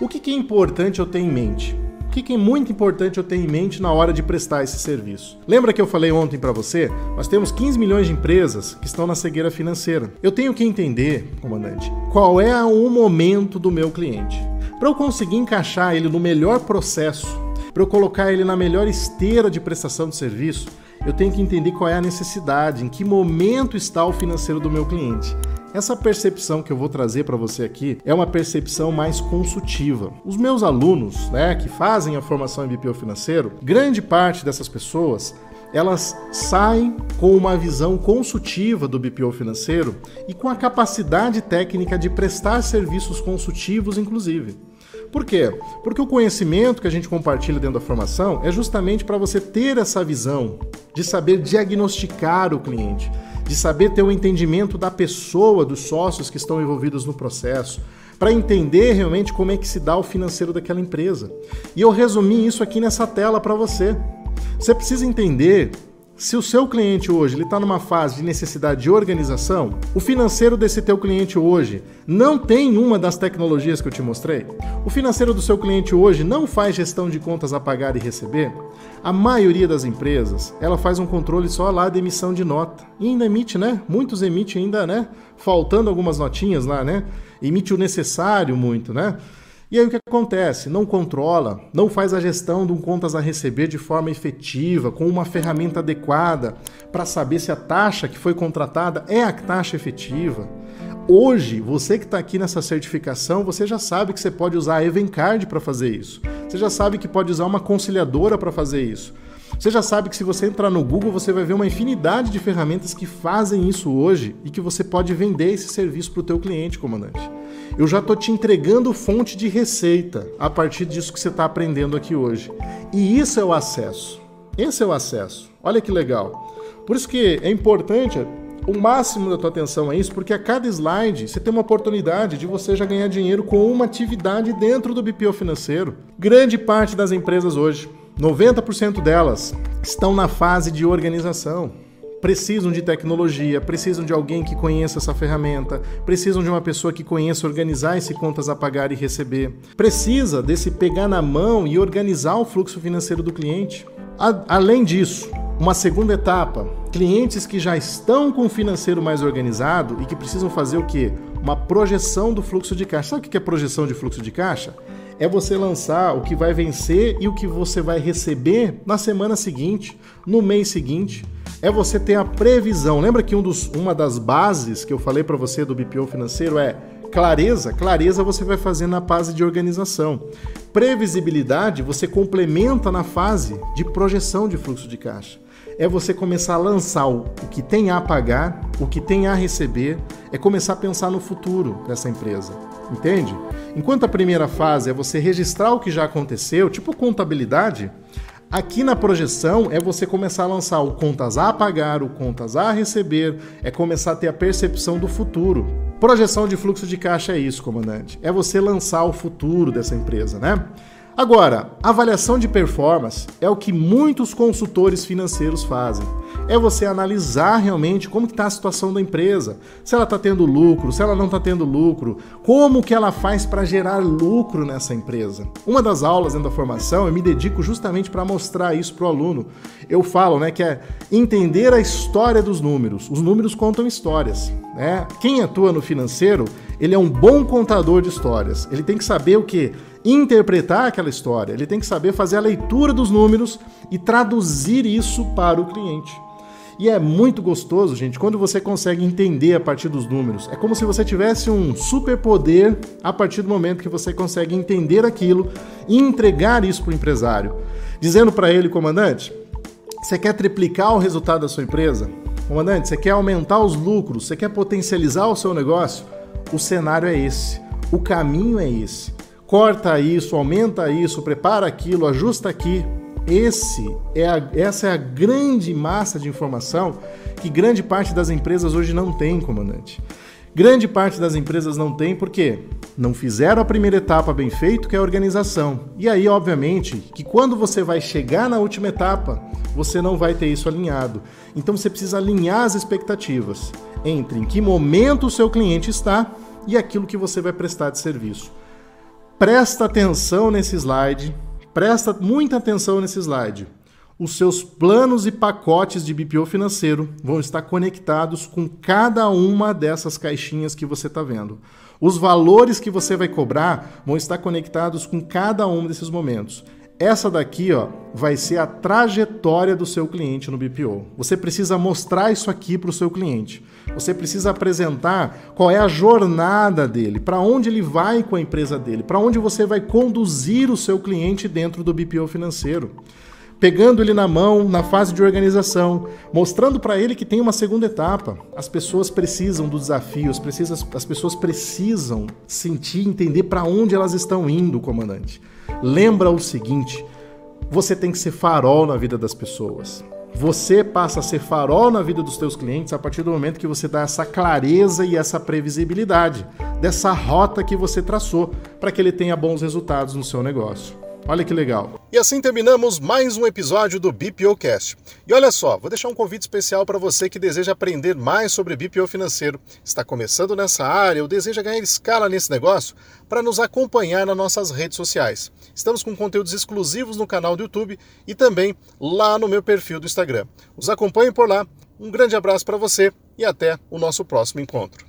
O que, que é importante eu ter em mente? O que, que é muito importante eu ter em mente na hora de prestar esse serviço? Lembra que eu falei ontem para você? Nós temos 15 milhões de empresas que estão na cegueira financeira. Eu tenho que entender, comandante, qual é o momento do meu cliente. Para eu conseguir encaixar ele no melhor processo, para eu colocar ele na melhor esteira de prestação de serviço, eu tenho que entender qual é a necessidade, em que momento está o financeiro do meu cliente. Essa percepção que eu vou trazer para você aqui é uma percepção mais consultiva. Os meus alunos, né, que fazem a formação em BPO financeiro, grande parte dessas pessoas elas saem com uma visão consultiva do BPO financeiro e com a capacidade técnica de prestar serviços consultivos, inclusive. Por quê? Porque o conhecimento que a gente compartilha dentro da formação é justamente para você ter essa visão de saber diagnosticar o cliente, de saber ter o um entendimento da pessoa, dos sócios que estão envolvidos no processo, para entender realmente como é que se dá o financeiro daquela empresa. E eu resumi isso aqui nessa tela para você. Você precisa entender se o seu cliente hoje está numa fase de necessidade de organização, o financeiro desse teu cliente hoje não tem uma das tecnologias que eu te mostrei? O financeiro do seu cliente hoje não faz gestão de contas a pagar e receber? A maioria das empresas, ela faz um controle só lá de emissão de nota. E ainda emite, né? Muitos emitem ainda, né? Faltando algumas notinhas lá, né? Emite o necessário muito, né? E aí o que acontece? Não controla, não faz a gestão de um contas a receber de forma efetiva, com uma ferramenta adequada para saber se a taxa que foi contratada é a taxa efetiva. Hoje, você que está aqui nessa certificação, você já sabe que você pode usar a Evencard para fazer isso. Você já sabe que pode usar uma conciliadora para fazer isso. Você já sabe que se você entrar no Google, você vai ver uma infinidade de ferramentas que fazem isso hoje e que você pode vender esse serviço para o teu cliente, comandante. Eu já estou te entregando fonte de receita a partir disso que você está aprendendo aqui hoje. E isso é o acesso. Esse é o acesso. Olha que legal. Por isso que é importante o máximo da tua atenção a isso, porque a cada slide você tem uma oportunidade de você já ganhar dinheiro com uma atividade dentro do BPO financeiro. Grande parte das empresas hoje, 90% delas, estão na fase de organização precisam de tecnologia, precisam de alguém que conheça essa ferramenta, precisam de uma pessoa que conheça organizar esse contas a pagar e receber. Precisa desse pegar na mão e organizar o fluxo financeiro do cliente. A, além disso, uma segunda etapa, clientes que já estão com o financeiro mais organizado e que precisam fazer o quê? Uma projeção do fluxo de caixa. Sabe o que é projeção de fluxo de caixa? é você lançar o que vai vencer e o que você vai receber na semana seguinte, no mês seguinte é você ter a previsão. Lembra que um dos, uma das bases que eu falei para você do BPO financeiro é clareza? Clareza você vai fazer na fase de organização. Previsibilidade você complementa na fase de projeção de fluxo de caixa. É você começar a lançar o que tem a pagar, o que tem a receber, é começar a pensar no futuro dessa empresa. Entende? Enquanto a primeira fase é você registrar o que já aconteceu, tipo contabilidade, Aqui na projeção é você começar a lançar o contas a pagar, o contas a receber, é começar a ter a percepção do futuro. Projeção de fluxo de caixa é isso, comandante. É você lançar o futuro dessa empresa, né? Agora, avaliação de performance é o que muitos consultores financeiros fazem. É você analisar realmente como está a situação da empresa, se ela está tendo lucro, se ela não está tendo lucro, como que ela faz para gerar lucro nessa empresa. Uma das aulas dentro da formação eu me dedico justamente para mostrar isso para o aluno. Eu falo, né, que é entender a história dos números. Os números contam histórias. Né? Quem atua no financeiro, ele é um bom contador de histórias. Ele tem que saber o que interpretar aquela história, ele tem que saber fazer a leitura dos números e traduzir isso para o cliente. E é muito gostoso, gente, quando você consegue entender a partir dos números. É como se você tivesse um superpoder a partir do momento que você consegue entender aquilo e entregar isso para o empresário. Dizendo para ele, comandante, você quer triplicar o resultado da sua empresa? Comandante, você quer aumentar os lucros? Você quer potencializar o seu negócio? O cenário é esse. O caminho é esse corta isso, aumenta isso, prepara aquilo, ajusta aqui. Esse é a, essa é a grande massa de informação que grande parte das empresas hoje não tem, comandante. Grande parte das empresas não tem porque não fizeram a primeira etapa bem feito, que é a organização. E aí, obviamente, que quando você vai chegar na última etapa, você não vai ter isso alinhado. Então você precisa alinhar as expectativas entre em que momento o seu cliente está e aquilo que você vai prestar de serviço. Presta atenção nesse slide, presta muita atenção nesse slide. Os seus planos e pacotes de BPO financeiro vão estar conectados com cada uma dessas caixinhas que você está vendo. Os valores que você vai cobrar vão estar conectados com cada um desses momentos. Essa daqui, ó, vai ser a trajetória do seu cliente no BPO. Você precisa mostrar isso aqui para o seu cliente. Você precisa apresentar qual é a jornada dele, para onde ele vai com a empresa dele, para onde você vai conduzir o seu cliente dentro do BPO financeiro pegando ele na mão na fase de organização, mostrando para ele que tem uma segunda etapa. As pessoas precisam dos desafios, precisam, as pessoas precisam sentir, entender para onde elas estão indo, comandante. Lembra o seguinte: você tem que ser farol na vida das pessoas. Você passa a ser farol na vida dos teus clientes a partir do momento que você dá essa clareza e essa previsibilidade dessa rota que você traçou para que ele tenha bons resultados no seu negócio. Olha que legal. E assim terminamos mais um episódio do BPOcast. E olha só, vou deixar um convite especial para você que deseja aprender mais sobre BPO financeiro, está começando nessa área ou deseja ganhar escala nesse negócio, para nos acompanhar nas nossas redes sociais. Estamos com conteúdos exclusivos no canal do YouTube e também lá no meu perfil do Instagram. Os acompanhem por lá. Um grande abraço para você e até o nosso próximo encontro.